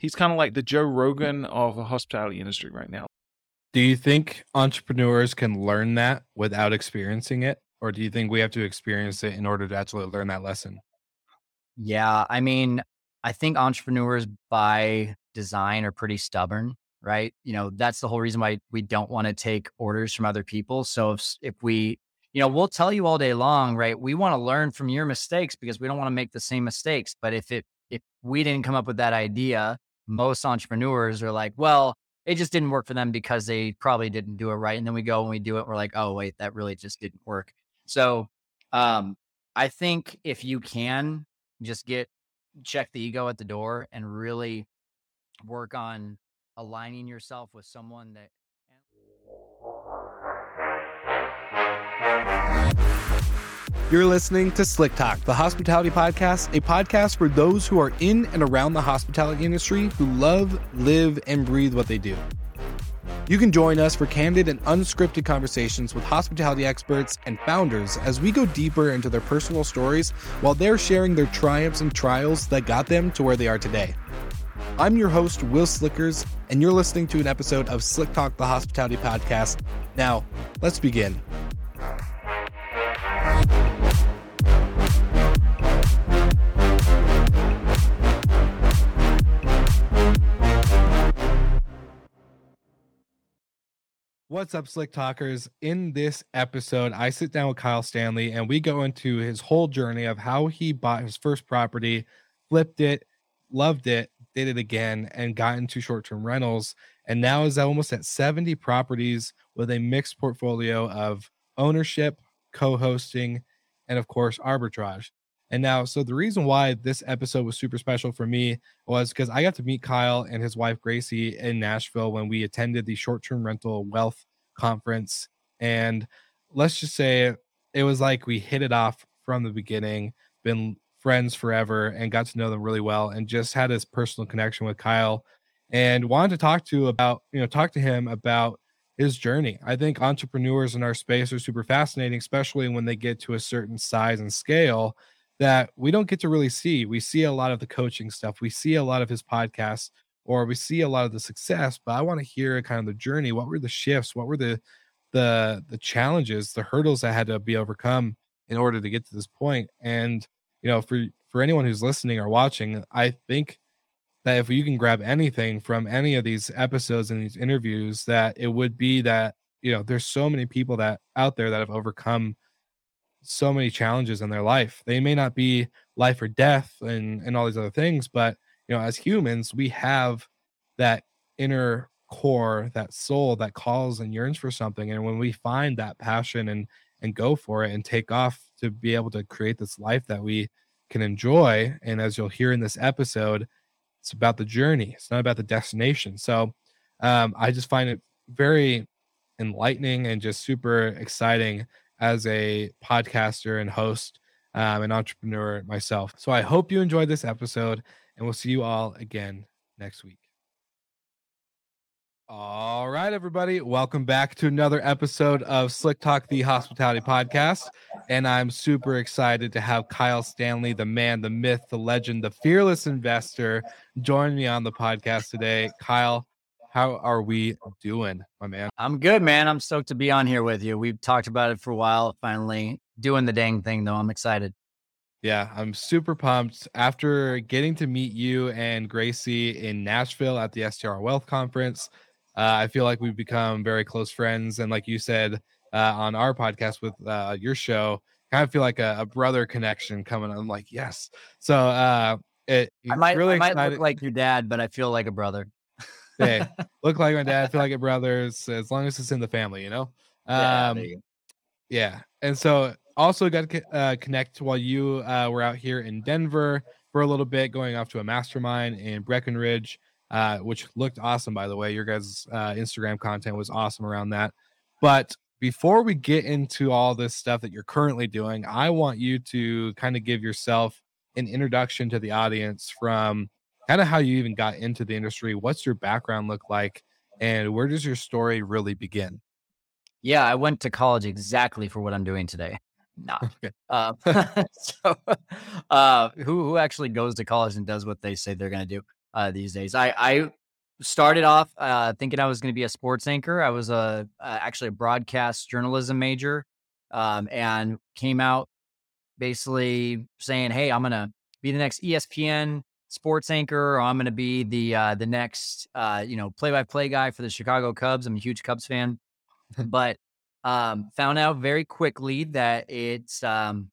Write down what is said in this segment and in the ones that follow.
he's kind of like the Joe Rogan of the hospitality industry right now. Do you think entrepreneurs can learn that without experiencing it? Or do you think we have to experience it in order to actually learn that lesson? Yeah. I mean, I think entrepreneurs by design are pretty stubborn, right? You know, that's the whole reason why we don't want to take orders from other people. So if, if we, you know, we'll tell you all day long, right? We want to learn from your mistakes because we don't want to make the same mistakes. But if it, if we didn't come up with that idea, most entrepreneurs are like, well, it just didn't work for them because they probably didn't do it right. And then we go and we do it. We're like, oh, wait, that really just didn't work. So um, I think if you can just get check the ego at the door and really work on aligning yourself with someone that You're listening to Slick Talk, the hospitality podcast, a podcast for those who are in and around the hospitality industry who love, live, and breathe what they do. You can join us for candid and unscripted conversations with hospitality experts and founders as we go deeper into their personal stories while they're sharing their triumphs and trials that got them to where they are today. I'm your host, Will Slickers, and you're listening to an episode of Slick Talk, the Hospitality Podcast. Now, let's begin. What's up, Slick Talkers? In this episode, I sit down with Kyle Stanley and we go into his whole journey of how he bought his first property, flipped it, loved it, did it again, and got into short term rentals. And now is almost at 70 properties with a mixed portfolio of ownership, co hosting, and of course, arbitrage. And now, so the reason why this episode was super special for me was because I got to meet Kyle and his wife Gracie in Nashville when we attended the short term rental wealth conference. And let's just say it was like we hit it off from the beginning, been friends forever, and got to know them really well, and just had this personal connection with Kyle and wanted to talk to about, you know, talk to him about his journey. I think entrepreneurs in our space are super fascinating, especially when they get to a certain size and scale that we don't get to really see. We see a lot of the coaching stuff, we see a lot of his podcasts, or we see a lot of the success. But I want to hear kind of the journey. What were the shifts? What were the the the challenges, the hurdles that had to be overcome in order to get to this point? And you know, for for anyone who's listening or watching, I think that if you can grab anything from any of these episodes and these interviews, that it would be that you know there's so many people that out there that have overcome so many challenges in their life. They may not be life or death and and all these other things, but you know, as humans, we have that inner core, that soul that calls and yearns for something. And when we find that passion and and go for it and take off to be able to create this life that we can enjoy. And as you'll hear in this episode, it's about the journey. It's not about the destination. So um, I just find it very enlightening and just super exciting as a podcaster and host, um, an entrepreneur myself. So I hope you enjoyed this episode, and we'll see you all again next week. All right, everybody. Welcome back to another episode of Slick Talk, the hospitality podcast. And I'm super excited to have Kyle Stanley, the man, the myth, the legend, the fearless investor, join me on the podcast today. Kyle, how are we doing, my man? I'm good, man. I'm stoked to be on here with you. We've talked about it for a while. Finally doing the dang thing, though. I'm excited. Yeah, I'm super pumped. After getting to meet you and Gracie in Nashville at the STR Wealth Conference, uh, I feel like we've become very close friends. And like you said uh, on our podcast with uh, your show, kind of feel like a, a, brother connection coming. I'm like, yes. So uh, it, I might, really I might look like your dad, but I feel like a brother hey, look like my dad, feel like a brothers, as long as it's in the family, you know? Um, yeah, yeah. And so also got to uh, connect while you uh, were out here in Denver for a little bit, going off to a mastermind in Breckenridge, uh, which looked awesome, by the way. Your guys' uh, Instagram content was awesome around that. But before we get into all this stuff that you're currently doing, I want you to kind of give yourself an introduction to the audience from kind of how you even got into the industry. What's your background look like? And where does your story really begin? Yeah, I went to college exactly for what I'm doing today. No. Okay. Uh, so, uh, who who actually goes to college and does what they say they're going to do? uh, these days. I, I started off uh, thinking I was going to be a sports anchor. I was a uh, actually a broadcast journalism major, um, and came out basically saying, "Hey, I'm going to be the next ESPN sports anchor, or I'm going to be the uh, the next uh, you know play by play guy for the Chicago Cubs. I'm a huge Cubs fan, but um, found out very quickly that it's um,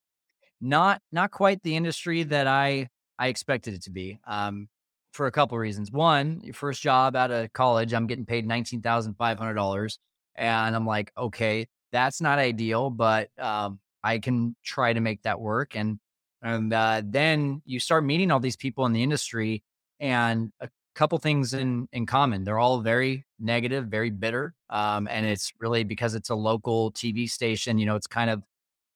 not not quite the industry that I I expected it to be. Um, for a couple of reasons. One, your first job out of college, I'm getting paid nineteen thousand five hundred dollars, and I'm like, okay, that's not ideal, but um, I can try to make that work. And and uh, then you start meeting all these people in the industry, and a couple things in in common. They're all very negative, very bitter, um, and it's really because it's a local TV station. You know, it's kind of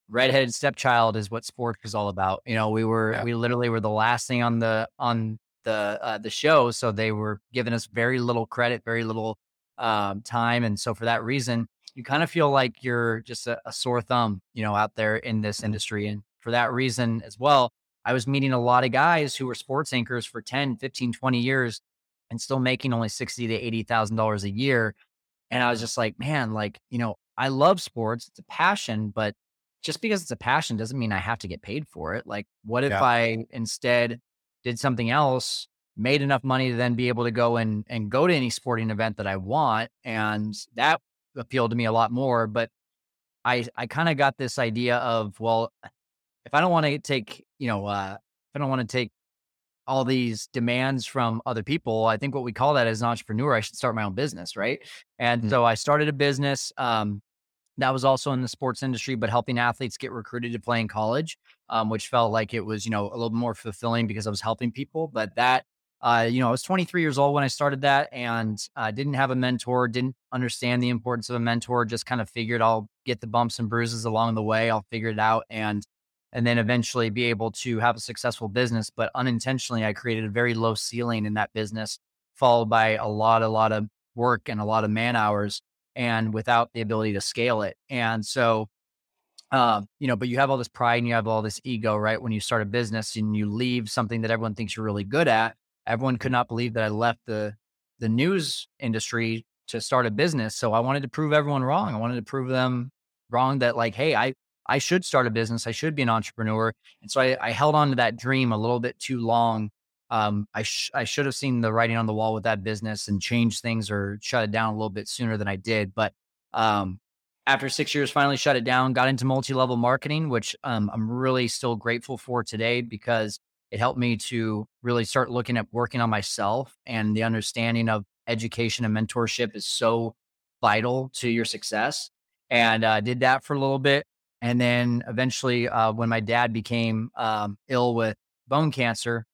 redheaded stepchild is what sports is all about. You know, we were yeah. we literally were the last thing on the on the uh, the show, so they were giving us very little credit, very little um, time, and so for that reason, you kind of feel like you're just a, a sore thumb, you know, out there in this industry, and for that reason as well, I was meeting a lot of guys who were sports anchors for 10, 15, 20 years and still making only 60 to $80,000 a year. And I was just like, man, like, you know, I love sports. It's a passion, but just because it's a passion doesn't mean I have to get paid for it. Like, what if yeah. I instead did something else, made enough money to then be able to go and and go to any sporting event that I want, and that appealed to me a lot more. But I I kind of got this idea of well, if I don't want to take you know uh, if I don't want to take all these demands from other people, I think what we call that as an entrepreneur, I should start my own business, right? And mm-hmm. so I started a business. Um, that was also in the sports industry, but helping athletes get recruited to play in college, um, which felt like it was, you know, a little more fulfilling because I was helping people. But that, uh, you know, I was 23 years old when I started that and uh, didn't have a mentor, didn't understand the importance of a mentor, just kind of figured I'll get the bumps and bruises along the way. I'll figure it out. And, and then eventually be able to have a successful business. But unintentionally, I created a very low ceiling in that business, followed by a lot, a lot of work and a lot of man hours and without the ability to scale it. And so, uh, you know, but you have all this pride and you have all this ego, right? When you start a business and you leave something that everyone thinks you're really good at, everyone could not believe that I left the the news industry to start a business. So I wanted to prove everyone wrong. I wanted to prove them wrong that like, hey, I I should start a business. I should be an entrepreneur. And so I, I held on to that dream a little bit too long um, I sh- I should have seen the writing on the wall with that business and changed things or shut it down a little bit sooner than I did. But um, after six years, finally shut it down. Got into multi level marketing, which um, I'm really still grateful for today because it helped me to really start looking at working on myself and the understanding of education and mentorship is so vital to your success. And uh, did that for a little bit, and then eventually, uh, when my dad became um, ill with bone cancer,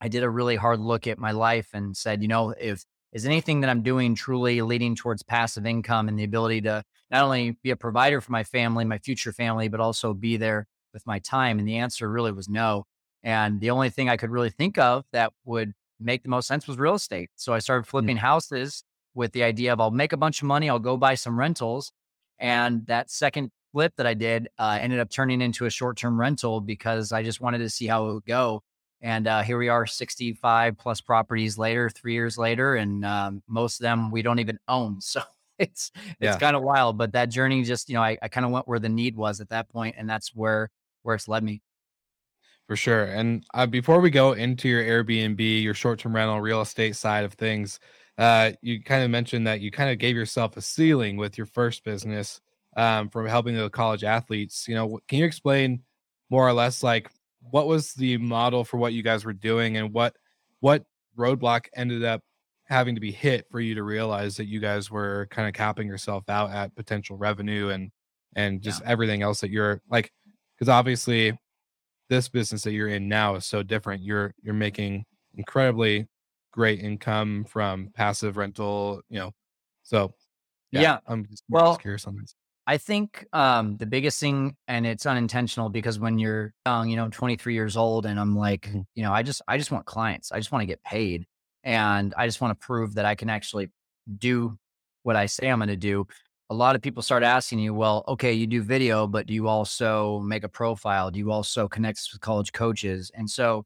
I did a really hard look at my life and said, you know, if is anything that I'm doing truly leading towards passive income and the ability to not only be a provider for my family, my future family, but also be there with my time? And the answer really was no. And the only thing I could really think of that would make the most sense was real estate. So I started mm. flipping mm-hmm. houses with the idea of I'll make a bunch of money, I'll go buy some rentals. And that second flip that I did uh, ended up turning into a short term rental because I just wanted to see how it would go. And uh, here we are, 65 plus properties later, three years later, and um, most of them we don't even own. So it's it's yeah. kind of wild. But that journey, just you know, I, I kind of went where the need was at that point, and that's where where it's led me. For sure. And uh, before we go into your Airbnb, your short-term rental real estate side of things, uh, you kind of mentioned that you kind of gave yourself a ceiling with your first business um, from helping the college athletes. You know, can you explain more or less like what was the model for what you guys were doing and what what roadblock ended up having to be hit for you to realize that you guys were kind of capping yourself out at potential revenue and and just yeah. everything else that you're like because obviously this business that you're in now is so different you're you're making incredibly great income from passive rental you know so yeah, yeah. i'm just, well, just curious on this I think um, the biggest thing, and it's unintentional because when you're young, you know, 23 years old, and I'm like, mm-hmm. you know, I just, I just want clients. I just want to get paid, and I just want to prove that I can actually do what I say I'm going to do. A lot of people start asking you, well, okay, you do video, but do you also make a profile? Do you also connect with college coaches? And so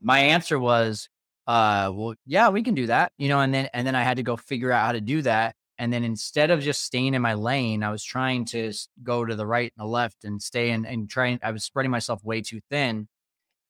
my answer was, uh, well, yeah, we can do that, you know, and then, and then I had to go figure out how to do that. And then instead of just staying in my lane, I was trying to go to the right and the left and stay in and trying, I was spreading myself way too thin.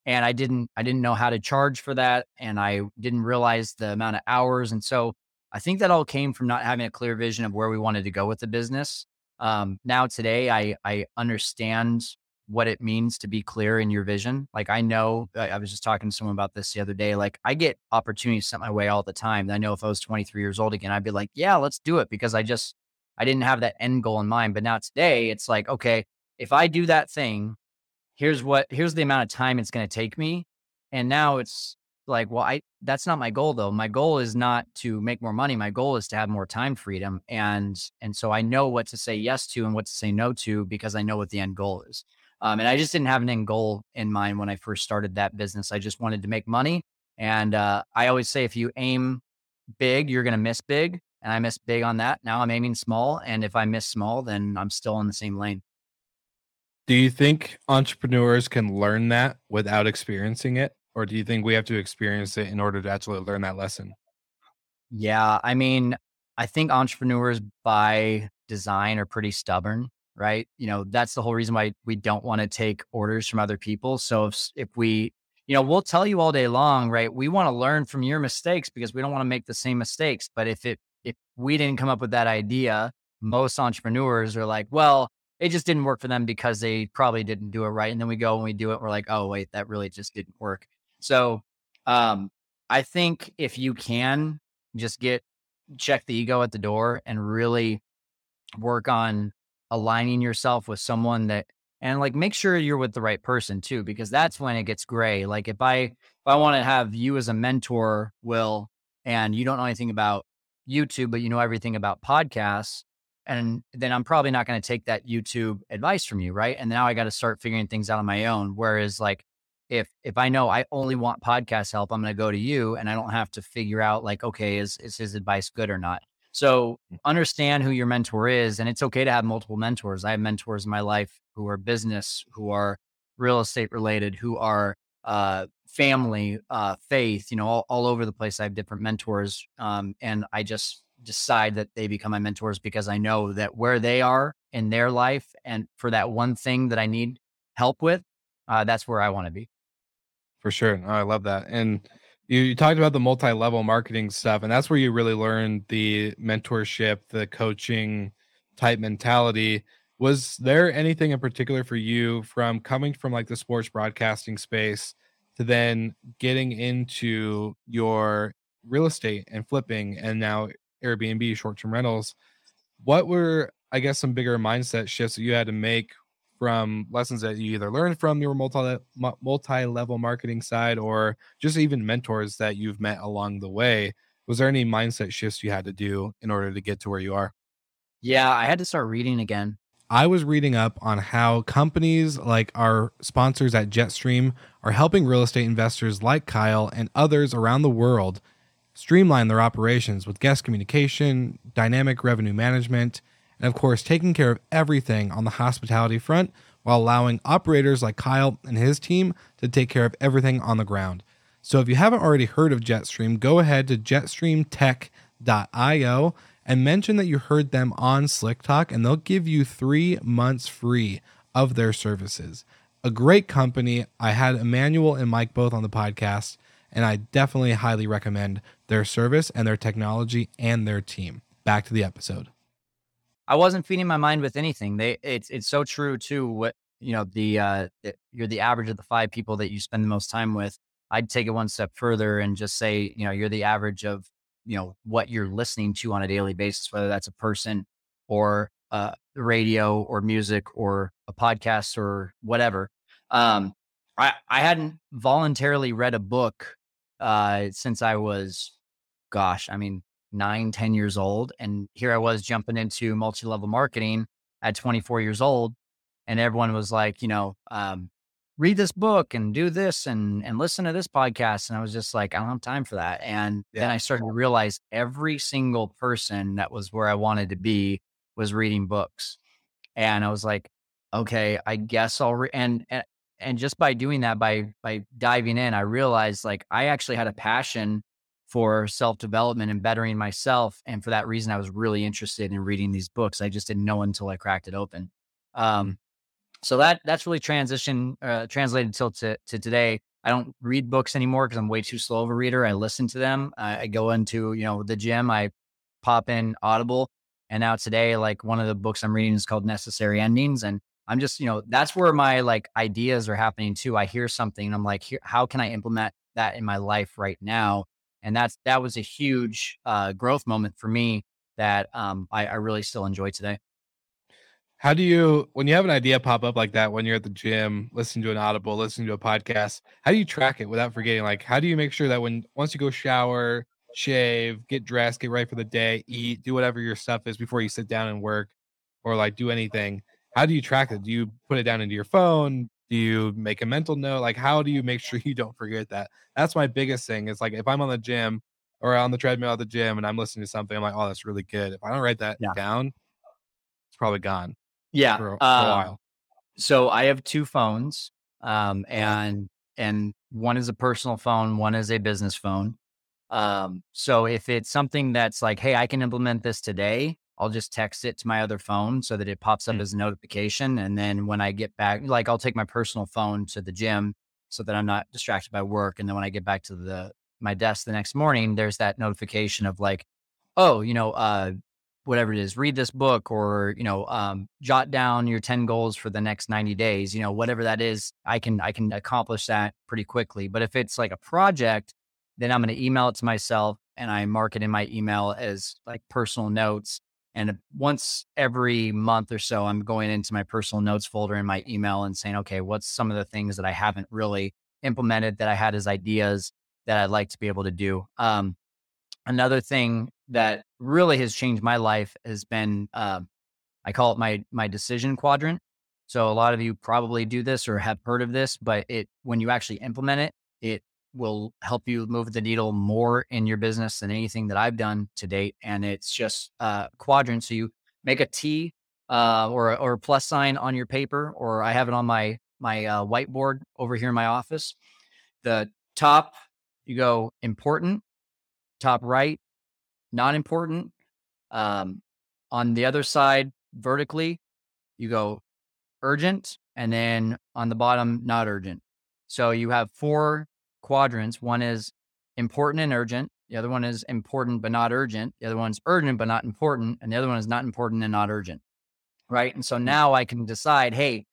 And I didn't, I didn't know how to charge for that. And I didn't realize the amount of hours. And so I think that all came from not having a clear vision of where we wanted to go with the business. Um, now today I, I understand what it means to be clear in your vision. Like I know, I was just talking to someone about this the other day. Like I get opportunities sent my way all the time. I know if I was 23 years old again, I'd be like, yeah, let's do it because I just, I didn't have that end goal in mind. But now today it's like, okay, if I do that thing, here's what, here's the amount of time it's going to take me. And now it's like, well, I, that's not my goal though. My goal is not to make more money. My goal is to have more time freedom. And, and so I know what to say yes to and what to say no to because I know what the end goal is. Um, and I just didn't have an end goal in mind when I first started that business. I just wanted to make money. And uh, I always say, if you aim big, you're going to miss big. And I missed big on that. Now I'm aiming small. And if I miss small, then I'm still in the same lane. Do you think entrepreneurs can learn that without experiencing it? Or do you think we have to experience it in order to actually learn that lesson? Yeah. I mean, I think entrepreneurs by design are pretty stubborn right? You know, that's the whole reason why we don't want to take orders from other people. So if, if we, you know, we'll tell you all day long, right? We want to learn from your mistakes because we don't want to make the same mistakes. But if it, if we didn't come up with that idea, most entrepreneurs are like, well, it just didn't work for them because they probably didn't do it right. And then we go and we do it. We're like, oh, wait, that really just didn't work. So, um, I think if you can just get check the ego at the door and really work on aligning yourself with someone that and like make sure you're with the right person too because that's when it gets gray like if i if i want to have you as a mentor will and you don't know anything about youtube but you know everything about podcasts and then i'm probably not going to take that youtube advice from you right? And now i got to start figuring things out on my own whereas like if if i know i only want podcast help i'm going to go to you and i don't have to figure out like okay is is his advice good or not so mm. understand who your mentor is. And it's okay to have multiple mentors. I have mentors in my life who are business, who are real estate related, who are uh, family, uh, faith, you know, all, all, over the place. I have different mentors. Um, and I just decide that they become my mentors because I know that where they are in their life and for that one thing that I need help with, uh, that's where I want to be. For sure. I love that. And you, you talked about the multi-level marketing stuff and that's where you really learned the mentorship the coaching type mentality. Was there anything in particular for you from coming from like the sports broadcasting space to then getting into your real estate and flipping and now airbnb short-term rentals? What were i guess some bigger mindset shifts that you had to make from lessons that you either learned from your multi multi level marketing side or just even mentors that you've met along the way. Was there any mindset shifts you had to do in order to get to where you are? Yeah, I had to start reading again. I was reading up on how companies like our sponsors at Jetstream are helping real estate investors like Kyle and others around the world streamline their operations with guest communication, dynamic revenue management, and of course, taking care of everything on the hospitality front while allowing operators like Kyle and his team to take care of everything on the ground. So if you haven't already heard of Jetstream, go ahead to jetstreamtech.io and mention that you heard them on Slick Talk, and they'll give you three months free of their services. A great company. I had Emmanuel and Mike both on the podcast, and I definitely highly recommend their service and their technology and their team. Back to the episode. I wasn't feeding my mind with anything. They it's it's so true too. What you know, the uh you're the average of the five people that you spend the most time with. I'd take it one step further and just say, you know, you're the average of, you know, what you're listening to on a daily basis, whether that's a person or uh radio or music or a podcast or whatever. Um I I hadn't voluntarily read a book uh since I was gosh, I mean nine, 10 years old. And here I was jumping into multi level marketing at 24 years old. And everyone was like, you know, um, read this book and do this and and listen to this podcast and i was just like i don't have time for that and yeah. then i started to realize every single person that was where i wanted to be was reading books and i was like okay i guess i'll re-. and, and and just by doing that, by by diving in, I realized like I actually had a passion for self development and bettering myself, and for that reason, I was really interested in reading these books. I just didn't know until I cracked it open. Um, so that that's really transition uh, translated till to, to today. I don't read books anymore because I'm way too slow of a reader. I listen to them. I, I go into you know the gym. I pop in Audible, and now today, like one of the books I'm reading is called Necessary Endings, and I'm just you know that's where my like ideas are happening too. I hear something, and I'm like, here, how can I implement that in my life right now? And that's that was a huge uh, growth moment for me that um, I, I really still enjoy today. How do you, when you have an idea pop up like that, when you're at the gym, listening to an audible, listening to a podcast, how do you track it without forgetting? Like, how do you make sure that when once you go shower, shave, get dressed, get ready for the day, eat, do whatever your stuff is before you sit down and work or like do anything? How do you track it? Do you put it down into your phone? Do you make a mental note? Like, how do you make sure you don't forget that? That's my biggest thing. Is like if I'm on the gym or on the treadmill at the gym and I'm listening to something, I'm like, oh, that's really good. If I don't write that yeah. down, it's probably gone. Yeah. For, for uh, a while. So I have two phones. Um, and and one is a personal phone, one is a business phone. Um, so if it's something that's like, hey, I can implement this today, I'll just text it to my other phone so that it pops up mm. as a notification. And then when I get back, like I'll take my personal phone to the gym so that I'm not distracted by work. And then when I get back to the my desk the next morning, there's that notification of like, oh, you know, uh, whatever it is, read this book or, you know, um, jot down your 10 goals for the next 90 days, you know, whatever that is, I can, I can accomplish that pretty quickly. But if it's like a project, then I'm going to email it to myself and I mark it in my email as like personal notes. And once every month or so, I'm going into my personal notes folder in my email and saying, okay, what's some of the things that I haven't really implemented that I had as ideas that I'd like to be able to do. Um, another thing that really has changed my life has been uh, I call it my my decision quadrant. So a lot of you probably do this or have heard of this, but it when you actually implement it, it will help you move the needle more in your business than anything that I've done to date. And it's just uh, quadrant. So you make a T uh, or or a plus sign on your paper, or I have it on my my uh, whiteboard over here in my office. The top, you go important. Top right, not important. Um, on the other side, vertically, you go urgent, and then on the bottom, not urgent. So you have four quadrants. One is important and urgent. The other one is important but not urgent. The other one's urgent but not important. And the other one is not important and not urgent. Right. And so mm. now I can decide, hey,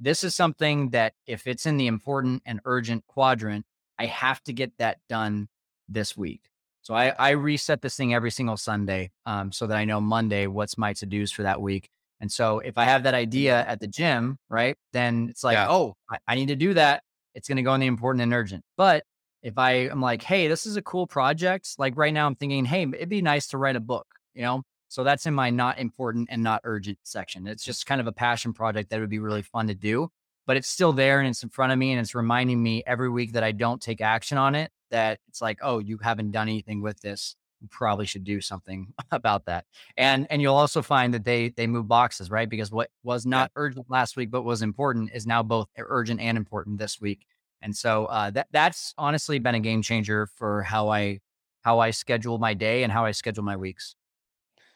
this is something that if it's in the important and urgent quadrant, I have to get that done this week. So I, I reset this thing every single Sunday um, so that I know Monday what's my to dos for that week. And so if I have that idea at the gym, right, then it's like, yeah. oh, I, I need to do that. It's going to go in the important and urgent. But if I am like, hey, this is a cool project, like right now I'm thinking, hey, it'd be nice to write a book, you know? So that's in my not important and not urgent section. It's just kind of a passion project that would be really fun to do, but it's still there and it's in front of me and it's reminding me every week that I don't take action on it that it's like, oh, you haven't done anything with this. Probably should do something about that. And and you'll also find that they they move boxes, right? Because what was not yeah. urgent last week but was important is now both urgent and important this week. And so uh, that that's honestly been a game changer for how I how I schedule my day and how I schedule my weeks.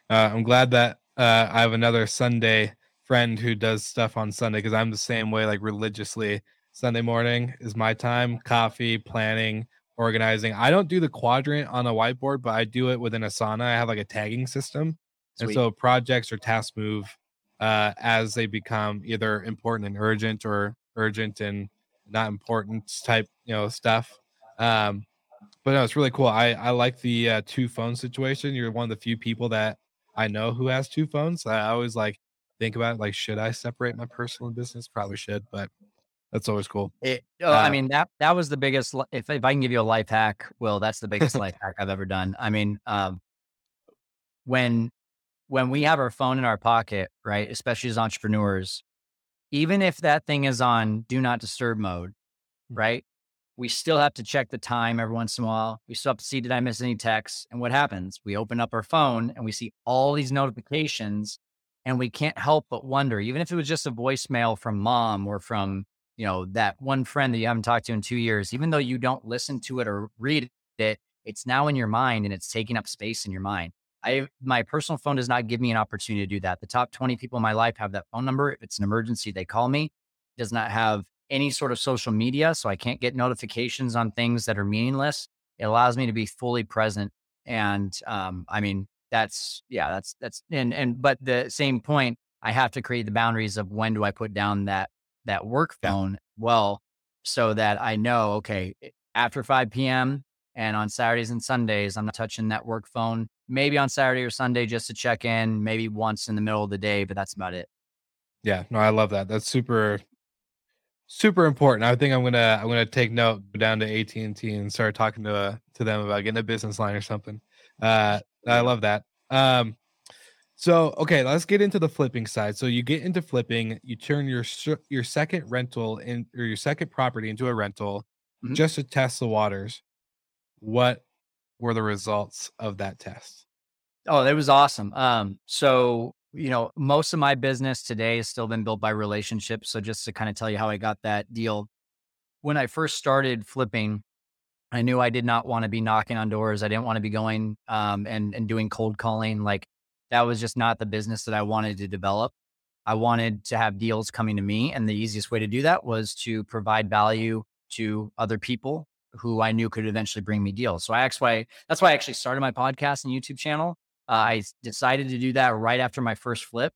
Uh, I'm glad that uh, I have another Sunday friend who does stuff on Sunday because I'm the same way, like religiously. Sunday morning is my time, coffee, planning, organizing. I don't do the quadrant on a whiteboard, but I do it within Asana. I have like a tagging system. Sweet. And so projects or tasks move uh, as they become either important and urgent or urgent and not important type, you know, stuff. Um, but no, it's really cool. I, I like the uh, two phone situation. You're one of the few people that I know who has two phones. I always like think about it, like, should I separate my personal and business? Probably should, but that's always cool. It, oh, uh, I mean that that was the biggest. If if I can give you a life hack, Will, that's the biggest life hack I've ever done. I mean, um, when when we have our phone in our pocket, right, especially as entrepreneurs, even if that thing is on do not disturb mode, mm. right, we still have to check the time every once in a while. We still have to see did I miss any texts? And what happens? We open up our phone and we see all these notifications, and we can't help but wonder, even if it was just a voicemail from mom or from you know, that one friend that you haven't talked to in two years, even though you don't listen to it or read it, it's now in your mind and it's taking up space in your mind. I my personal phone does not give me an opportunity to do that. The top 20 people in my life have that phone number. If it's an emergency, they call me. It does not have any sort of social media, so I can't get notifications on things that are meaningless. It allows me to be fully present. And um, I mean, that's yeah, that's that's and and but the same point, I have to create the boundaries of when do I put down that that work phone yeah. well, so that I know okay after 5 p.m. and on Saturdays and Sundays, I'm not touching that work phone. Maybe on Saturday or Sunday just to check in, maybe once in the middle of the day, but that's about it. Yeah, no, I love that. That's super super important. I think I'm gonna I'm gonna take note, down to AT and T and start talking to uh, to them about getting a business line or something. Uh, I love that. Um, so okay, let's get into the flipping side. So you get into flipping, you turn your your second rental in or your second property into a rental, mm-hmm. just to test the waters. What were the results of that test? Oh, that was awesome. Um, so you know, most of my business today has still been built by relationships. So just to kind of tell you how I got that deal, when I first started flipping, I knew I did not want to be knocking on doors. I didn't want to be going um, and and doing cold calling. Like that was just not the business that I wanted to develop. I wanted to have deals coming to me, and the easiest way to do that was to provide value to other people who I knew could eventually bring me deals. So I actually that's why I actually started my podcast and YouTube channel uh, I decided to do that right after my first flip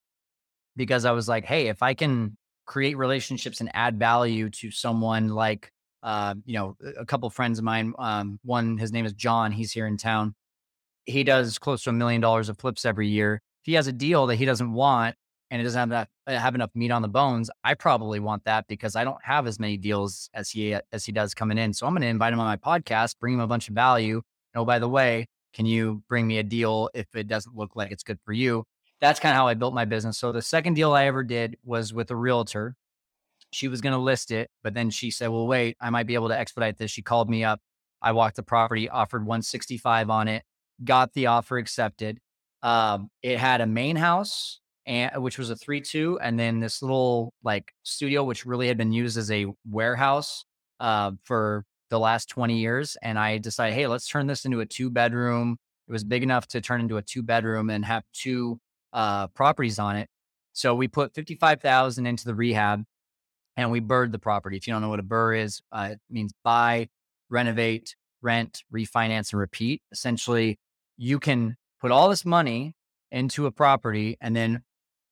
because I was like, hey, if I can create relationships and add value to someone like, uh, you know, a couple friends of mine, um, one, his name is John, he's here in town. He does close to a million dollars of flips every year. If he has a deal that he doesn't want and it doesn't have that uh, have enough meat on the bones, I probably want that because I don't have as many deals as he as he does coming in. So I'm going to invite him on my podcast, bring him a bunch of value. And oh, by the way, can you bring me a deal if it doesn't look like it's good for you? That's kind of how I built my business. So the second deal I ever did was with a realtor. She was going to list it, but then she said, "Well, wait, I might be able to expedite this." She called me up. I walked the property, offered 165 on it, got the offer accepted. Um, it had a main house and which was a three two, and then this little like studio, which really had been used as a warehouse uh, for the last 20 years. And I decided, hey, let's turn this into a two bedroom. It was big enough to turn into a two bedroom and have two uh, properties on it. So we put 55,000 into the rehab and we BRRRR'd the property. If you don't know what a BRRRR is, uh, it means buy, renovate, rent, refinance, and repeat. Essentially, you can put all this money into a property and then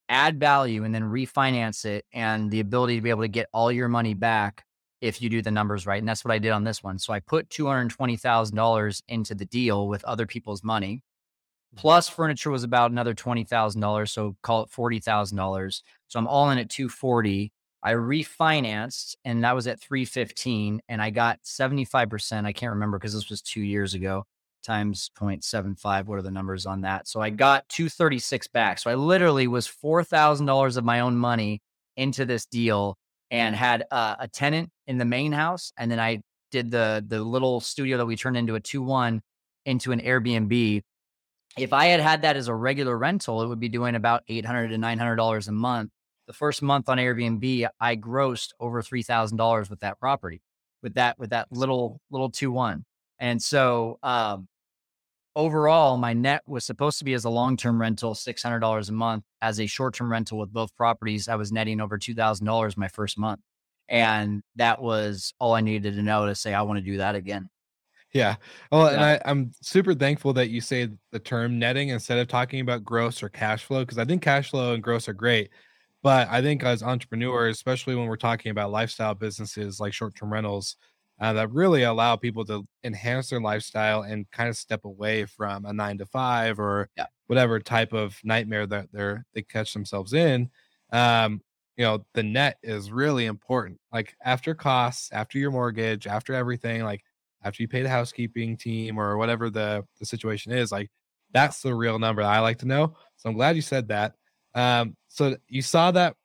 add value and then refinance it and the ability to be able to get all your money back if you do the numbers right. And that's what I did on this one. So I put $220,000 into the deal with other people's money. Mm-hmm. Plus furniture was about another $20,000. So call it $40,000. So I'm all in at 240. I refinanced and that was at 315 and I got 75%. I can't remember because this was two years ago times 0.75. What are the numbers on that? So I got 236 back. So I literally was $4,000 of my own money into this deal and had uh, a tenant in the main house, and then I did the the little studio that we turned into a two one into an Airbnb. If I had had that as a regular rental, it would be doing about eight hundred to nine hundred dollars a month. The first month on Airbnb, I grossed over three thousand dollars with that property, with that with that little little two one. And so um, overall, my net was supposed to be as a long term rental, $600 a month. As a short term rental with both properties, I was netting over $2,000 my first month. And that was all I needed to know to say, I want to do that again. Yeah. Well, yeah. and I, I'm super thankful that you say the term netting instead of talking about gross or cash flow, because I think cash flow and gross are great. But I think as entrepreneurs, especially when we're talking about lifestyle businesses like short term rentals, uh, that really allow people to enhance their lifestyle and kind of step away from a nine to five or yeah. whatever type of nightmare that they're they catch themselves in. Um, you know, the net is really important. Like after costs, after your mortgage, after everything, like after you pay the housekeeping team or whatever the the situation is, like that's the real number I like to know. So I'm glad you said that. Um, so you saw that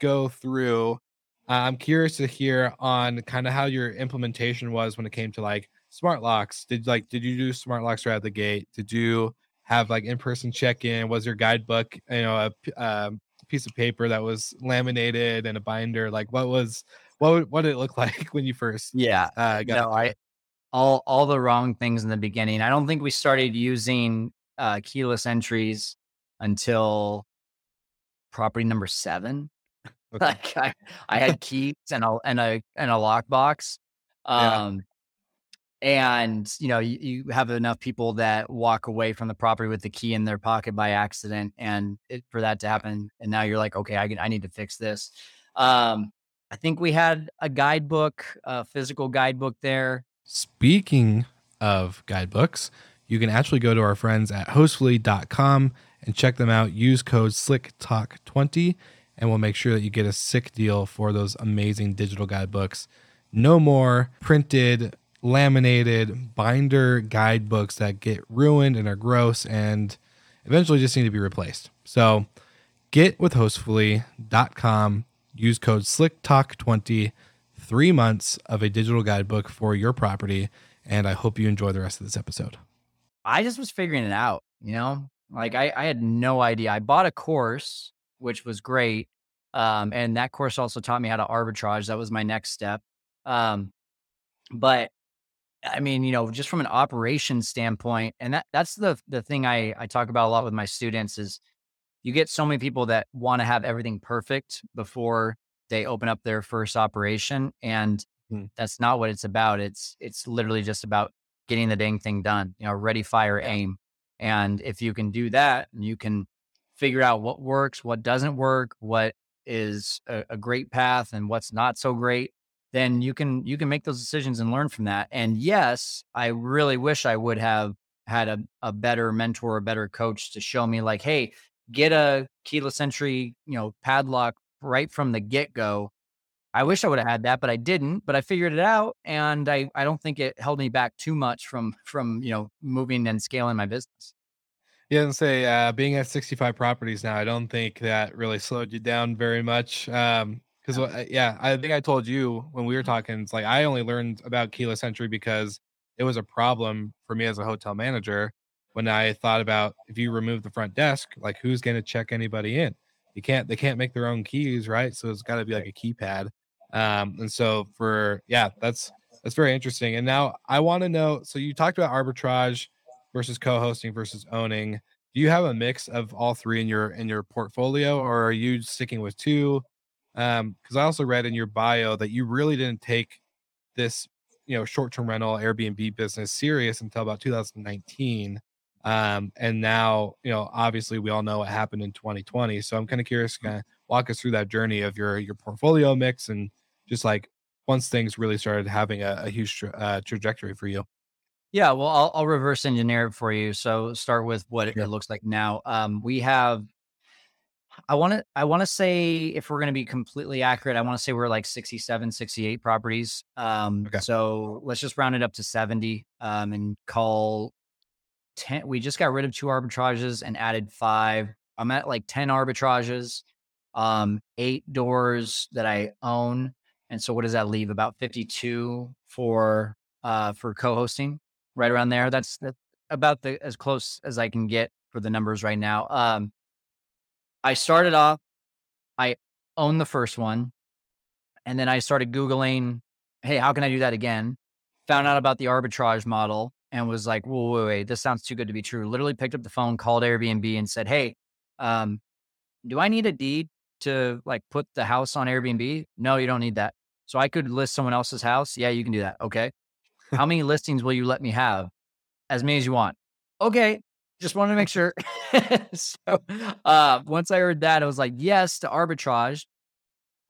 go through I'm curious to hear on kind of how your implementation was when it came to like smart locks. Did like did you do smart locks right at the gate? Did you have like in-person check-in? Was your guidebook, you know, a um, piece of paper that was laminated and a binder? Like what was what what did it look like when you first? Yeah, uh, got no, I all all the wrong things in the beginning. I don't think we started using uh, keyless entries until property number seven. Okay. Like I, I had keys and a and a and a lockbox. Yeah. Um, and you know you, you have enough people that walk away from the property with the key in their pocket by accident and it, for that to happen and now you're like okay I, can, I need to fix this um, i think we had a guidebook a physical guidebook there Speaking of guidebooks, you can actually go to our friends at hostfully.com and check them out. Use code SlickTalk20 and we'll make sure that you get a sick deal for those amazing digital guidebooks. No more printed, laminated binder guidebooks that get ruined and are gross and eventually just need to be replaced. So get with hostfully.com. Use code SlickTalk20 three months of a digital guidebook for your property. And I hope you enjoy the rest of this episode. i just was figuring it out you know like i, I had no idea i bought a course which was great um, and that course also taught me how to arbitrage that was my next step um, but I mean, you know, just from an operations standpoint, and that that's the the thing I I talk about a lot with my students is you get so many people that want to have everything perfect before they open up their first operation and Hmm. that's not what it's about. It's it's literally just about getting the dang thing done. You know, ready, fire, aim. And if you can do that, you can figure out what works, what doesn't work, what is a, a great path and what's not so great then you can you can make those decisions and learn from that. And yes, I really wish I would have had a, a better mentor, a better coach to show me like, hey, get a keyless entry, you know, padlock right from the get-go. I wish I would have had that, but I didn't. But I figured it out and I, I don't think it held me back too much from from, you know, moving and scaling my business. Yeah, and say uh, being at 65 properties now, I don't think that really slowed you down very much. Um, because yeah, I think I told you when we were talking, it's like I only learned about keyless entry because it was a problem for me as a hotel manager when I thought about if you remove the front desk, like who's going to check anybody in? You can't, they can't make their own keys, right? So it's got to be like a keypad. Um, and so for yeah, that's that's very interesting. And now I want to know. So you talked about arbitrage versus co-hosting versus owning. Do you have a mix of all three in your in your portfolio, or are you sticking with two? Um, because I also read in your bio that you really didn't take this, you know, short-term rental Airbnb business serious until about 2019. Um, and now, you know, obviously we all know what happened in 2020. So I'm kind of curious, kind of walk us through that journey of your your portfolio mix and just like once things really started having a, a huge tra- uh, trajectory for you. Yeah, well, I'll, I'll reverse engineer it for you. So start with what it, Sure. it looks like now. Um, we have, I want to, I want to say, if we're going to be completely accurate, I want to say we're like 67, 68 properties. Um, Okay. so let's just round it up to 70, um, and call 10. We just got rid of two arbitrages and added five. I'm at like 10 arbitrages, um, eight doors that I own. And so what does that leave? About 52 for, uh, for co-hosting right around there. That's, about the as close as I can get for the numbers right now. Um, I started off, I owned the first one, and then I started Googling, hey, how can I do that again? Found out about the arbitrage model and was like, whoa, wait, wait, this sounds too good to be true. Literally picked up the phone, called Airbnb and said, hey, um, do I need a deed to like put the house on Airbnb? No, you don't need that. So I could list someone else's house. Yeah, you can do that. Okay. How many listings will you let me have? As many as you want. Okay. Just wanted to make sure. so uh, once I heard that, I was like, yes to arbitrage.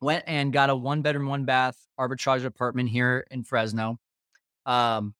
Went and got a one bedroom, one bath arbitrage apartment here in Fresno. Um,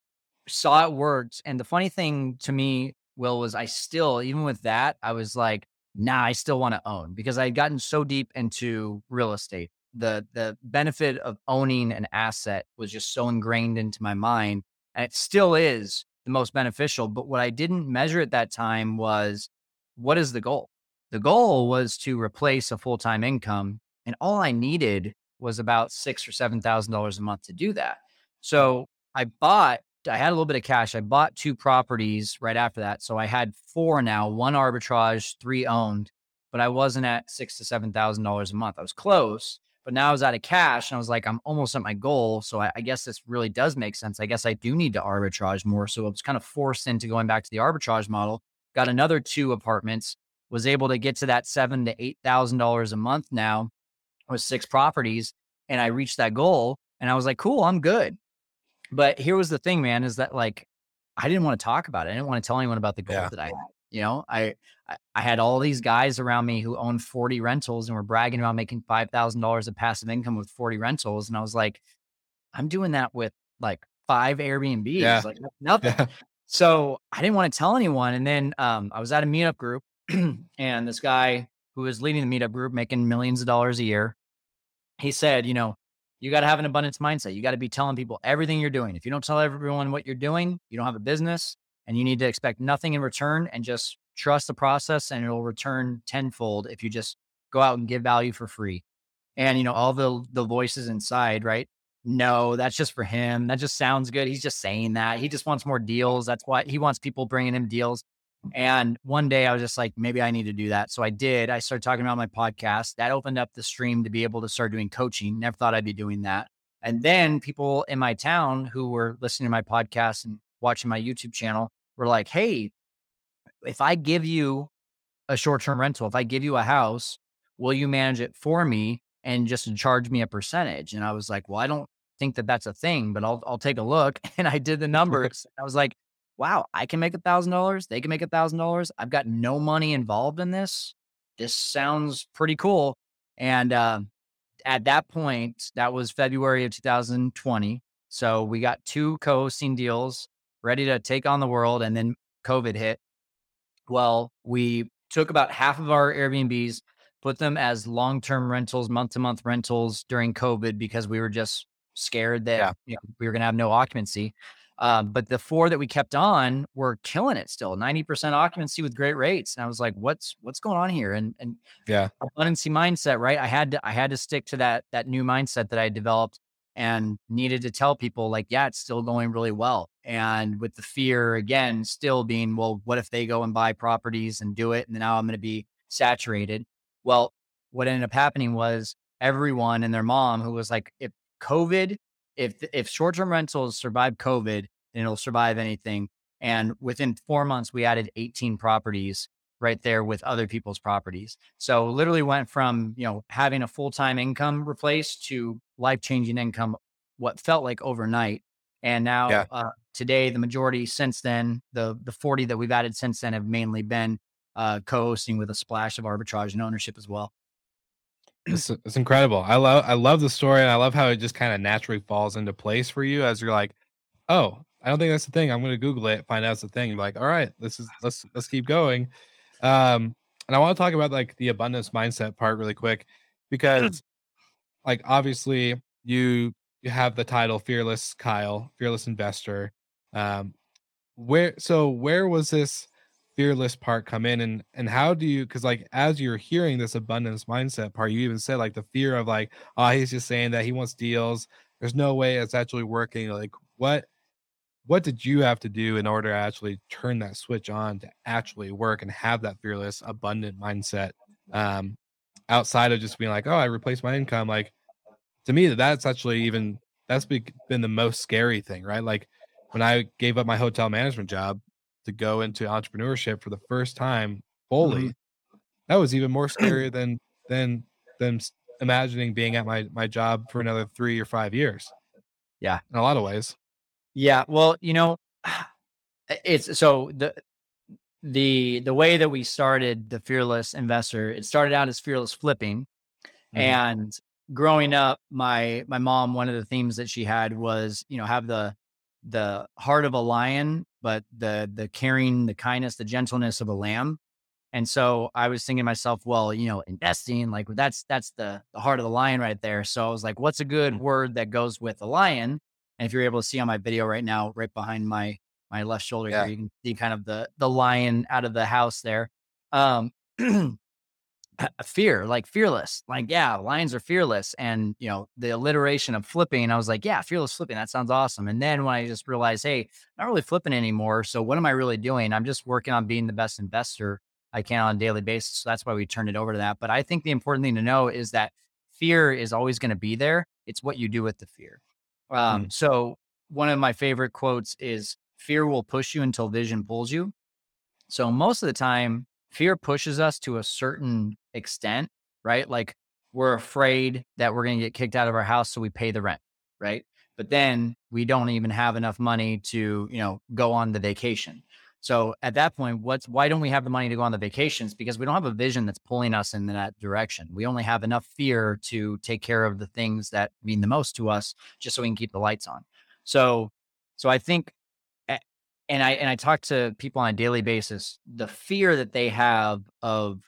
saw it worked. And the funny thing to me, Will, was I still, even with that, I was like, nah, I still want to own because I had gotten so deep into real estate. The the benefit of owning an asset was just so ingrained into my mind. And it still is the most beneficial. But what I didn't measure at that time was what is the goal? The goal was to replace a full time income. And all I needed was about six or seven thousand dollars a month to do that. So I bought, I had a little bit of cash. I bought two properties right after that. So I had four now, one arbitrage, three owned, but I wasn't at six to seven thousand dollars a month. I was close, But now I was out of cash and I was like, I'm almost at my goal. So I, I guess this really does make sense. I guess I do need to arbitrage more. So I was kind of forced into going back to the arbitrage model. Got another two apartments, was able to get to that seven to eight thousand dollars a month now with six properties. And I reached that goal. And I was like, cool, I'm good. But here was the thing, man, is that like I didn't want to talk about it. I didn't want to tell anyone about the goal Yeah. that I had. You know, I I- I had all these guys around me who owned 40 rentals and were bragging about making five thousand dollars of passive income with 40 rentals. And I was like, I'm doing that with like five Airbnbs. Yeah. Like nothing. Yeah. So I didn't want to tell anyone. And then um, I was at a meetup group, and this guy who was leading the meetup group, making millions of dollars a year, he said, you know, you got to have an abundance mindset. You got to be telling people everything you're doing. If you don't tell everyone what you're doing, you don't have a business, and you need to expect nothing in return and just trust the process, and it'll return tenfold if you just go out and give value for free. And you know, all the the voices inside, right? No, that's just for him. That just sounds good. He's just saying that. He just wants more deals. That's why he wants people bringing him deals. And one day I was just like, maybe I need to do that. So I did. I started talking about my podcast. That opened up the stream to be able to start doing coaching. Never thought I'd be doing that. And then people in my town who were listening to my podcast and watching my YouTube channel were like, hey, if I give you a short term rental, if I give you a house, will you manage it for me and just charge me a percentage? And I was like, well, I don't think that that's a thing, but I'll, I'll take a look. And I did the numbers. I was like, wow, I can make a thousand dollars. They can make a thousand dollars. I've got no money involved in this. This sounds pretty cool. And uh, at that point, that was February of 2020. So we got two co-hosting deals ready to take on the world, and then COVID hit. Well, we took about half of our Airbnbs, put them as long-term rentals, month-to-month rentals during COVID because we were just scared that Yeah. you know, we were going to have no occupancy. Um, but the four that we kept on were killing it still, 90% occupancy with great rates. And I was like, what's what's going on here? And and Yeah. abundancy mindset, right? I had to I had to stick to that that new mindset that I developed and needed to tell people like, yeah, it's still going really well. And with the fear again, still being, well, what if they go and buy properties and do it? And now I'm going to be saturated. Well, what ended up happening was everyone and their mom who was like, if COVID, if if short-term rentals survive COVID, then it'll survive anything. And within four months, we added 18 properties right there with other people's properties. So literally went from, you know, having a full-time income replaced to life-changing income, what felt like overnight. And now Yeah. uh, today, the majority since then, the the 40 that we've added since then have mainly been uh, co-hosting with a splash of arbitrage and ownership as well. It's, it's incredible. I love I love the story and I love how it just kind of naturally falls into place for you as you're like, oh, I don't think that's the thing. I'm gonna Google it, find out it's the thing. You're like, all right, this is let's let's keep going. Um, and I want to talk about like the abundance mindset part really quick because like obviously you you have the title fearless Kyle, fearless investor. Um where so where was this fearless part come in? And and how do you because like as you're hearing this abundance mindset part you even said like the fear of like oh he's just saying that he wants deals. There's no way it's actually working. Like what what did you have to do in order to actually turn that switch on to actually work and have that fearless abundant mindset um outside of just being like oh i replaced my income like to me that's actually even that's been the most scary thing right? Like when i gave up my hotel management job to go into entrepreneurship for the first time fully that was even more scary than than than imagining being at my my job for another three or five years. Yeah. in a lot of ways Yeah, well, you know, it's so the the the way that we started the fearless investor, it started out as fearless flipping, Mhm. and growing up, my my mom, one of the themes that she had was, you know, have the the heart of a lion, but the the caring, the kindness, the gentleness of a lamb. And so I was thinking to myself, well, you know, investing, like that's that's the the heart of the lion right there. So I was like, what's a good word that goes with a lion? And if you're able to see on my video right now, right behind my my left shoulder Yeah. here, you can see kind of the the lion out of the house there. Um fear, like fearless. Like, yeah, lions are fearless. And you know, the alliteration of flipping, I was like, yeah, fearless flipping, that sounds awesome. And then when I just realized, hey, not really flipping anymore. So what am I really doing? I'm just working on being the best investor I can on a daily basis. So that's why we turned it over to that. But I think the important thing to know is that fear is always going to be there. It's what you do with the fear. Um, Mm. So one of my favorite quotes is fear will push you until vision pulls you. So most of the time, fear pushes us to a certain extent, right? Like we're afraid that we're going to get kicked out of our house, so we pay the rent, right? But then we don't even have enough money to, you know, go on the vacation. So at that point, what's why don't we have the money to go on the vacations? Because we don't have a vision that's pulling us in that direction. We only have enough fear to take care of the things that mean the most to us, just so we can keep the lights on. So, so I think, and I and I talk to people on a daily basis. The fear that they have of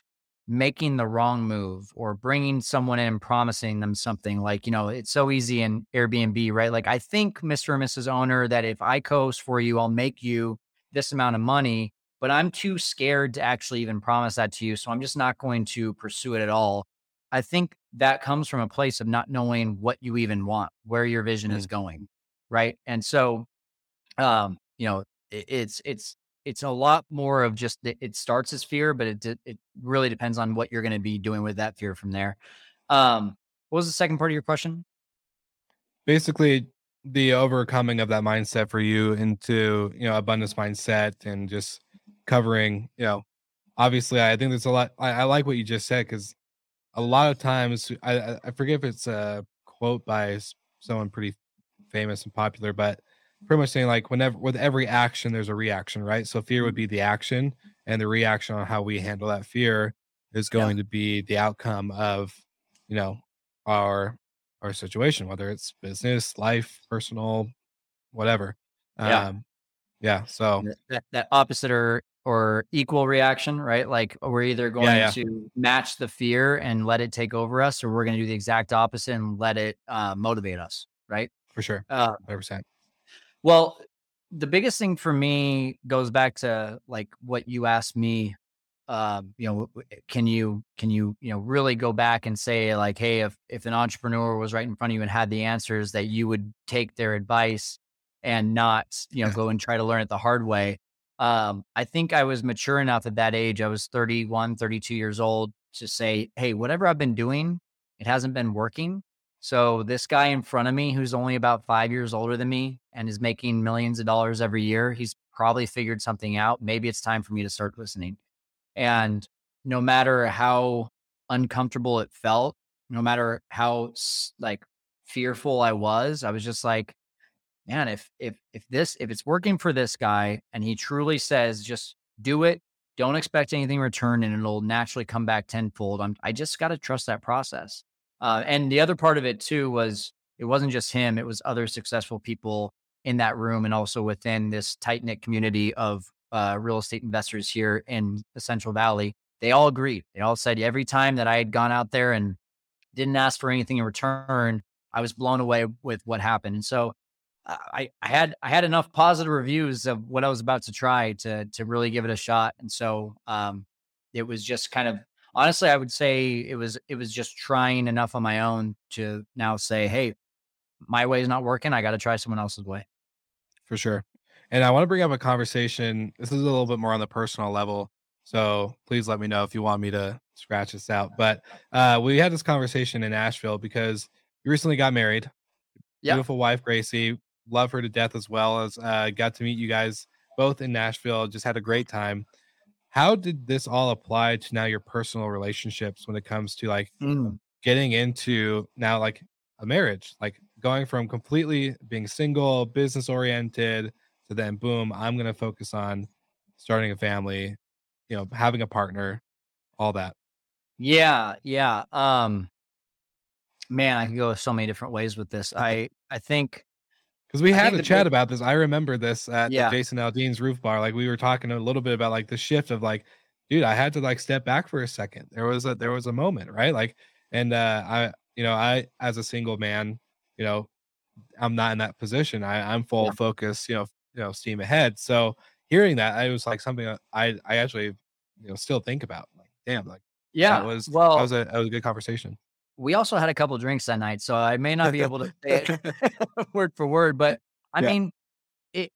making the wrong move or bringing someone in, promising them something like, you know, it's so easy in Airbnb, right? Like, I think, Mr. and Mrs. Owner, that if I co-host for you, I'll make you this amount of money, but I'm too scared to actually even promise that to you. So I'm just not going to pursue it at all. I think that comes from a place of not knowing what you even want, where your vision is going. Right. And so, um, you know, it, it's, it's, it's a lot more of just it, it starts as fear, but it de- it really depends on what you're going to be doing with that fear from there. Um, what was the second part of your question? basically the overcoming of that mindset for you into you know abundance mindset and just covering you know obviously i think there's a lot i, I like what you just said because a lot of times I, I forget if it's a quote by someone pretty famous and popular but pretty much saying like whenever with every action there's a reaction right so fear would mm-hmm. be the action and the reaction on how we handle that fear is Yeah. going to be the outcome of you know our our situation, whether it's business, life, personal, whatever. Yeah. Um, yeah. So That- that, opposite or or equal reaction, right? Like we're either going yeah. to match the fear and let it take over us, or we're going to do the exact opposite and let it uh, motivate us, right? for sure, Uh, hundred percent. Well, the biggest thing for me goes back to like what you asked me. Um, you know, can you can you you know really go back and say like, hey, if if an entrepreneur was right in front of you and had the answers, that you would take their advice and not you know Yeah. go and try to learn it the hard way. Um, I think I was mature enough at that age. I was 31, 32 years old to say, hey, whatever I've been doing, it hasn't been working. So this guy in front of me, who's only about five years older than me and is making millions of dollars every year, he's probably figured something out. Maybe it's time for me to start listening. And no matter how uncomfortable it felt, no matter how like fearful I was, I was just like, man, if if if this if it's working for this guy and he truly says just do it, don't expect anything in return, and it'll naturally come back tenfold. I'm I just got to trust that process. Uh, and the other part of it too was it wasn't just him; it was other successful people in that room, and also within this tight knit community of uh, real estate investors here in the Central Valley. They all agreed. They all said every time that I had gone out there and didn't ask for anything in return, I was blown away with what happened. And so I, I had I had enough positive reviews of what I was about to try to to really give it a shot. And so um it was just kind of honestly I would say it was it was just trying enough on my own to now say, hey, my way is not working. I got to try someone else's way. for sure. And I want to bring up a conversation. This is a little bit more on the personal level. So please let me know if you want me to scratch this out. But uh, we had this conversation in Asheville because you recently got married. Yeah. Beautiful wife, Gracie. Love her to death as well as uh, got to meet you guys both in Nashville. Just had a great time. How did this all apply to now your personal relationships when it comes to like getting into now like a marriage, like going from completely being single, business oriented to then boom, I'm going to focus on starting a family, you know, having a partner, all that. Yeah, yeah. Um man, I can go so many different ways with this. I I think Because we I had a chat big- about this. I remember this at Yeah. Jason Aldean's roof bar. Like we were talking a little bit about like the shift of like, dude, I had to like step back for a second. There was a there was a moment, right? Like, and uh I, you know, I as a single man, you know, I'm not in that position. I, I'm full Yeah. focus, you know, you know, steam ahead. So hearing that, I was like something I I actually, you know, still think about. Like, damn, like yeah. that was well, that was a that was a good conversation. we also had a couple drinks that night, so I may not be able to say it word for word, but I Yeah. mean, it,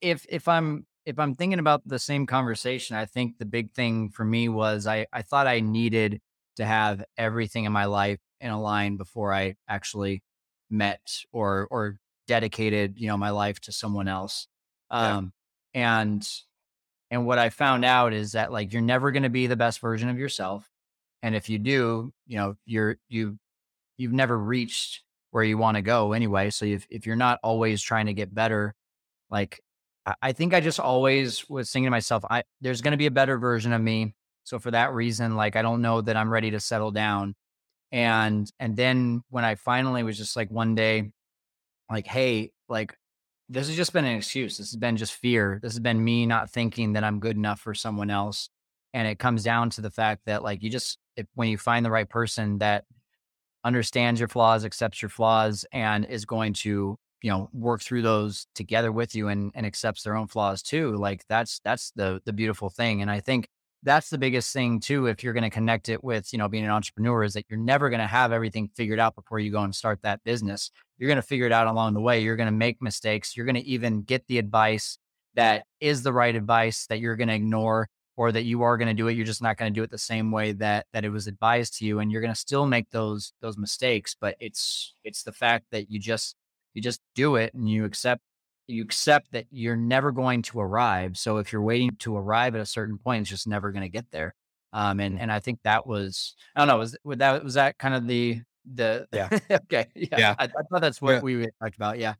if if I'm if I'm thinking about the same conversation, I think the big thing for me was I I thought I needed to have everything in my life in a line before I actually met or or dedicated, you know, my life to someone else. Um yeah. and and what I found out is that like you're never going to be the best version of yourself. And if you do, you know, you're you you've never reached where you want to go anyway. So if if you're not always trying to get better, like I think I just always was thinking to myself, I there's going to be a better version of me. So for that reason, like I don't know that I'm ready to settle down. And and then when I finally was just like one day, like, hey, like this has just been an excuse. This has been just fear. This has been me not thinking that I'm good enough for someone else. And it comes down to the fact that like you just if, when you find the right person that understands your flaws, accepts your flaws, and is going to you know work through those together with you and and accepts their own flaws too like that's that's the the beautiful thing and i think that's the biggest thing too if you're going to connect it with you know being an entrepreneur is that you're never going to have everything figured out before you go and start that business. You're going to figure it out along the way. You're going to make mistakes. You're going to even get the advice that is the right advice that you're going to ignore or that you are going to do it. You're just not going to do it the same way that that it was advised to you and you're going to still make those those mistakes but it's it's the fact that you just you just do it and you accept you accept that you're never going to arrive. So if you're waiting to arrive at a certain point, it's just never going to get there. Um, and and I think that was I don't know was was that was that kind of the the yeah okay yeah, yeah. I, I, thought that's what yeah. we talked about yeah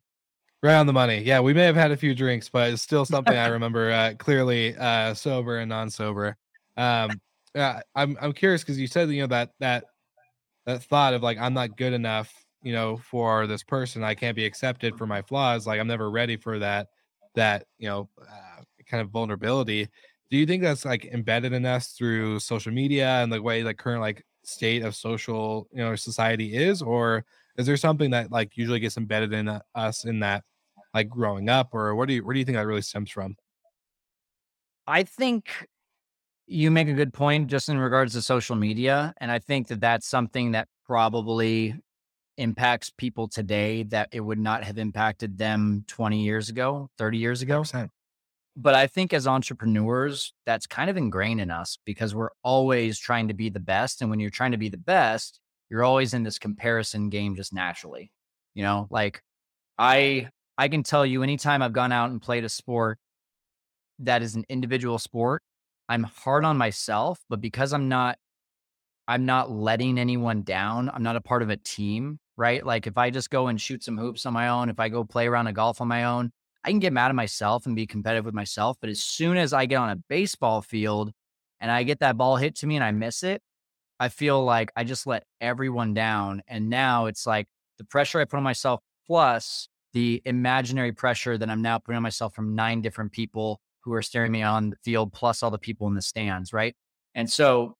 right on the money yeah we may have had a few drinks but it's still something I remember uh, clearly uh, sober and non sober. Um, yeah, I'm I'm curious because you said you know that that that thought of like I'm not good enough you know, for this person. I can't be accepted for my flaws. Like I'm never ready for that, that, you know, uh, kind of vulnerability. Do you think that's like embedded in us through social media and the way the current like state of social, you know, society is? Or is there something that like usually gets embedded in uh, us in that like growing up? Or what do you, where do you think that really stems from? I think you make a good point just in regards to social media. And I think that that's something that probably impacts people today that it would not have impacted them 20 years ago, 30 years ago. 100%. But I think as entrepreneurs, that's kind of ingrained in us because we're always trying to be the best. And when you're trying to be the best, you're always in this comparison game just naturally. You know, like I I can tell you anytime I've gone out and played a sport that is an individual sport, I'm hard on myself, but because I'm not I'm not letting anyone down, I'm not a part of a team, right? Like if I just go and shoot some hoops on my own, if I go play around a golf on my own, I can get mad at myself and be competitive with myself. But as soon as I get on a baseball field and I get that ball hit to me and I miss it, I feel like I just let everyone down. And now it's like the pressure I put on myself plus the imaginary pressure that I'm now putting on myself from nine different people who are staring me on the field, plus all the people in the stands, right? And so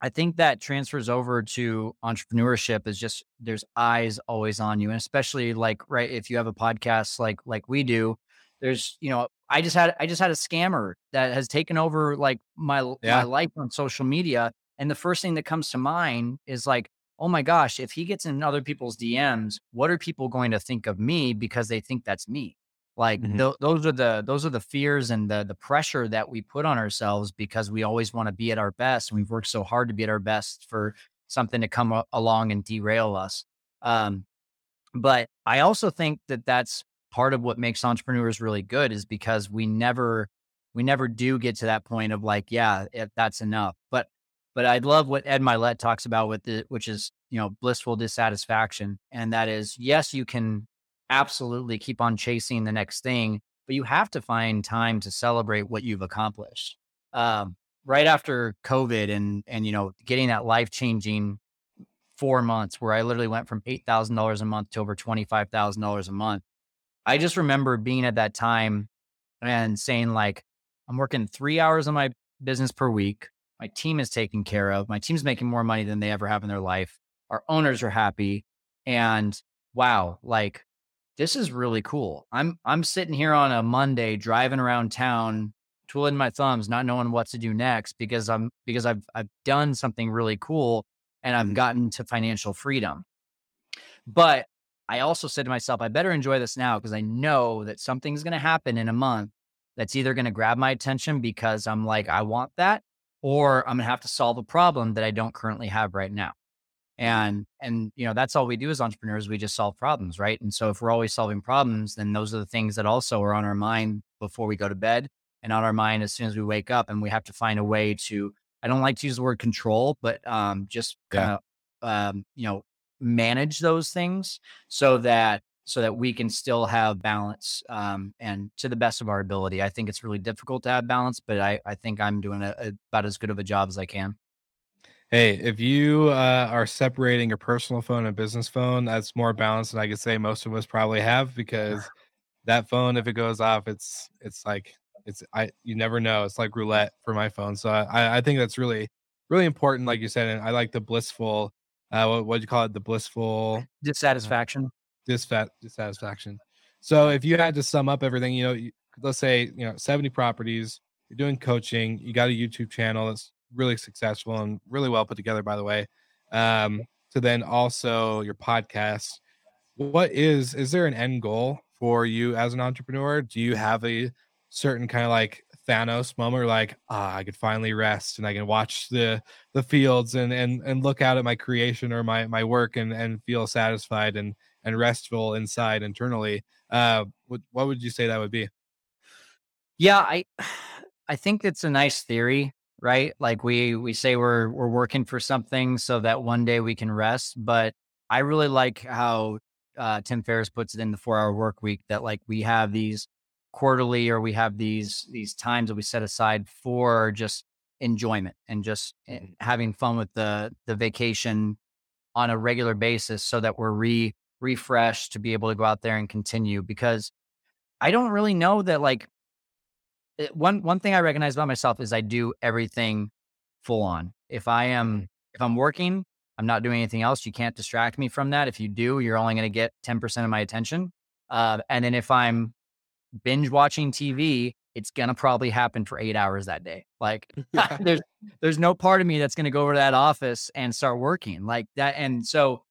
I think that transfers over to entrepreneurship is just there's eyes always on you. And especially like, right, if you have a podcast like like we do, there's, you know, I just had I just had a scammer that has taken over like my yeah. my life on social media. And the first thing that comes to mind is like, oh my gosh, if he gets in other people's DMs, what are people going to think of me because they think that's me? Like mm-hmm. th- those are the those are the fears and the the pressure that we put on ourselves because we always want to be at our best. And we've worked so hard to be at our best for something to come a- along and derail us. Um, but I also think that that's part of what makes entrepreneurs really good is because we never we never do get to that point of like, yeah, if that's enough. But but I love what Ed Mylett talks about with it, which is you know blissful dissatisfaction, and that is yes, you can absolutely keep on chasing the next thing, but you have to find time to celebrate what you've accomplished. Um, right after COVID and and you know getting that life changing four months where I literally went from eight thousand dollars a month to over twenty five thousand dollars a month. I just remember being at that time and saying like, I'm working three hours on my business per week. My team is taken care of. My team's making more money than they ever have in their life. Our owners are happy. And wow, like this is really cool. I'm I'm sitting here on a Monday driving around town, twiddling my thumbs, not knowing what to do next because I'm because I've I've done something really cool and I've mm-hmm. gotten to financial freedom. But I also said to myself, I better enjoy this now because I know that something's going to happen in a month that's either going to grab my attention because I'm like, I want that, or I'm going to have to solve a problem that I don't currently have right now. And and you know, that's all we do as entrepreneurs. We just solve problems, right? And so if we're always solving problems, then those are the things that also are on our mind before we go to bed and on our mind as soon as we wake up. And we have to find a way to I don't like to use the word control, but um just kind of yeah. um, you know, manage those things so that so that we can still have balance um, and to the best of our ability. I think it's really difficult to have balance, but I, I think I'm doing a, a, about as good of a job as I can. Hey, if you uh, are separating your personal phone and business phone, that's more balanced than I could say most of us probably have because that phone, if it goes off, it's it's like it's I you never know. It's like roulette for my phone. So I I think that's really really important, like you said, and I like the blissful. Uh, what what do you call it? The blissful dissatisfaction disfat dissatisfaction. So if you had to sum up everything, you know, let's say you know 70 properties, you're doing coaching, you got a YouTube channel that's really successful and really well put together, by the way. Um, so then also your podcast. What is is there an end goal for you as an entrepreneur? Do you have a certain kind of like Thanos moment, like ah, I could finally rest and I can watch the the fields and and and look out at my creation or my my work and and feel satisfied and and restful inside internally. Uh, what what would you say that would be? Yeah, I I think it's a nice theory, right? Like we we say we're we're working for something so that one day we can rest, but I really like how uh, Tim Ferriss puts it in the four hour work week that like we have these quarterly or we have these these times that we set aside for just enjoyment and just eh, mm-hmm. having fun with the the vacation on a regular basis so that we're re refresh to be able to go out there and continue because I don't really know that like it, eh, one one thing I recognize about myself is I do everything full on. If I am if I'm working, I'm not doing anything else. You can't distract me from that. If you do, you're only going to get 10% of my attention. Uh, and then if I'm binge watching TV, it's gonna probably happen for eight hours that day. Like there's there's no part of me that's gonna go over to that office and start working like that. And so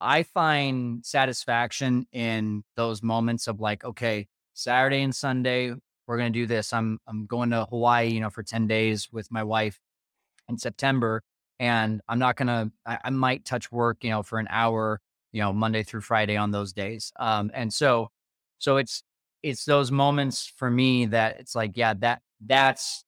I find satisfaction in those moments of like, okay, Saturday and Sunday, we're gonna do this. I'm I'm going to Hawaii, you know, for 10 days with my wife in September. And I'm not gonna I, I might touch work, you know, for an hour, you know, Monday through Friday on those days. Um, and so so it's it's those moments for me that it's like, yeah, that that's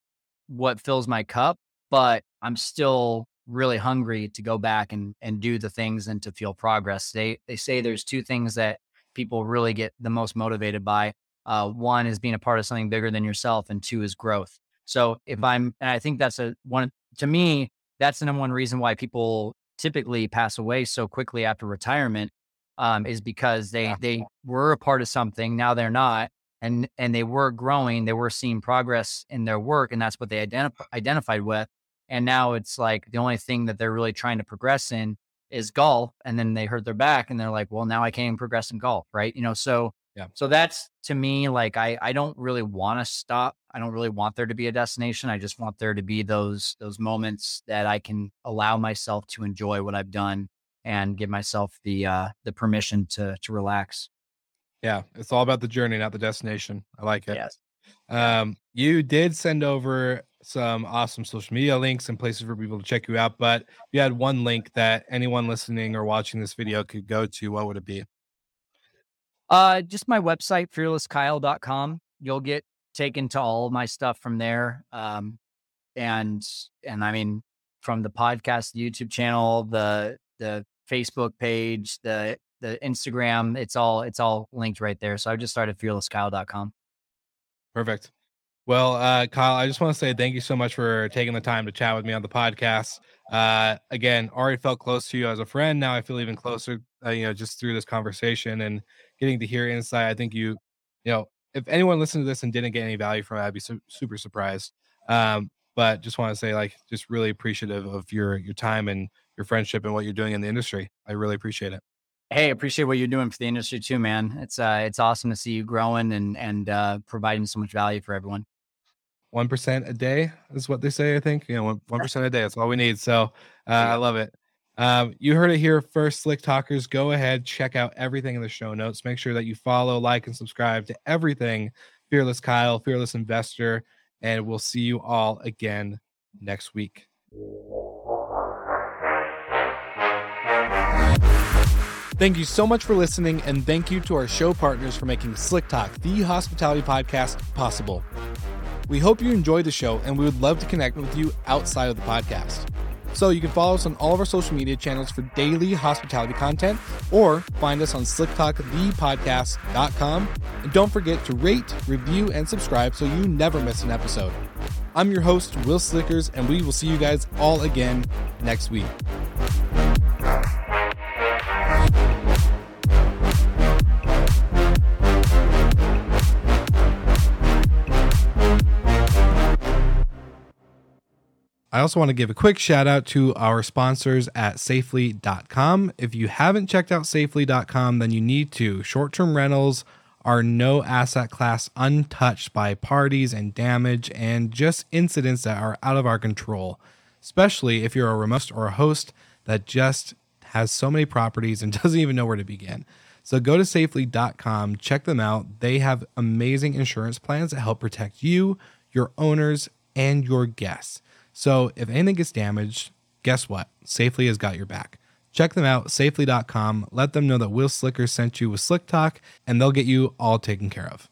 what fills my cup, but I'm still really hungry to go back and and do the things and to feel progress. They they say there's two things that people really get the most motivated by. Uh, one is being a part of something bigger than yourself, and two is growth. So if mm-hmm. I'm, and I think that's a one to me, that's the number one reason why people typically pass away so quickly after retirement, um, is because they yeah. they were a part of something, now they're not, and and they were growing, they were seeing progress in their work, and that's what they identif- identified with. And now it's like the only thing that they're really trying to progress in is golf. And then they hurt their back and they're like, well, now I can't even progress in golf. Right. You know, so, yeah. So that's to me, like, I, I don't really want to stop. I don't really want there to be a destination. I just want there to be those, those moments that I can allow myself to enjoy what I've done and give myself the, uh, the permission to, to relax. Yeah. It's all about the journey, not the destination. I like it. Yes. Um, you did send over some awesome social media links and places for people to check you out. But if you had one link that anyone listening or watching this video could go to, what would it be? Uh, just my website, fearlesskyle.com. You'll get taken to all my stuff from there. Um, and, and I mean, from the podcast, the YouTube channel, the, the Facebook page, the, the Instagram, it's all, it's all linked right there. So I just started fearlesskyle.com. Perfect. Well, uh, Kyle, I just want to say thank you so much for taking the time to chat with me on the podcast. Uh, again, already felt close to you as a friend. Now I feel even closer, uh, you know, just through this conversation and getting to hear insight. I think you, you know, if anyone listened to this and didn't get any value from it, I'd be su- super surprised. Um, but just want to say, like, just really appreciative of your your time and your friendship and what you're doing in the industry. I really appreciate it. Hey, appreciate what you're doing for the industry too, man. It's uh, it's awesome to see you growing and and uh, providing so much value for everyone one percent a day is what they say. I think you know one percent a day. That's all we need. So uh, I love it. Um, you heard it here first, Slick Talkers. Go ahead, check out everything in the show notes. Make sure that you follow, like, and subscribe to everything Fearless Kyle, Fearless Investor, and we'll see you all again next week. Thank you so much for listening, and thank you to our show partners for making Slick Talk, the hospitality podcast, possible. We hope you enjoyed the show, and we would love to connect with you outside of the podcast. So you can follow us on all of our social media channels for daily hospitality content, or find us on slicktalkthepodcast.com. And don't forget to rate, review, and subscribe so you never miss an episode. I'm your host, Will Slickers, and we will see you guys all again next week. I also want to give a quick shout out to our sponsors at safely.com. If you haven't checked out safely.com, then you need to. Short term rentals are no asset class untouched by parties and damage and just incidents that are out of our control, especially if you're a remote or a host that just has so many properties and doesn't even know where to begin. So go to safely.com, check them out. They have amazing insurance plans that help protect you, your owners, and your guests. So if anything gets damaged, guess what? Safely has got your back. Check them out, safely.com. Let them know that Will Slicker sent you with Slick Talk, and they'll get you all taken care of.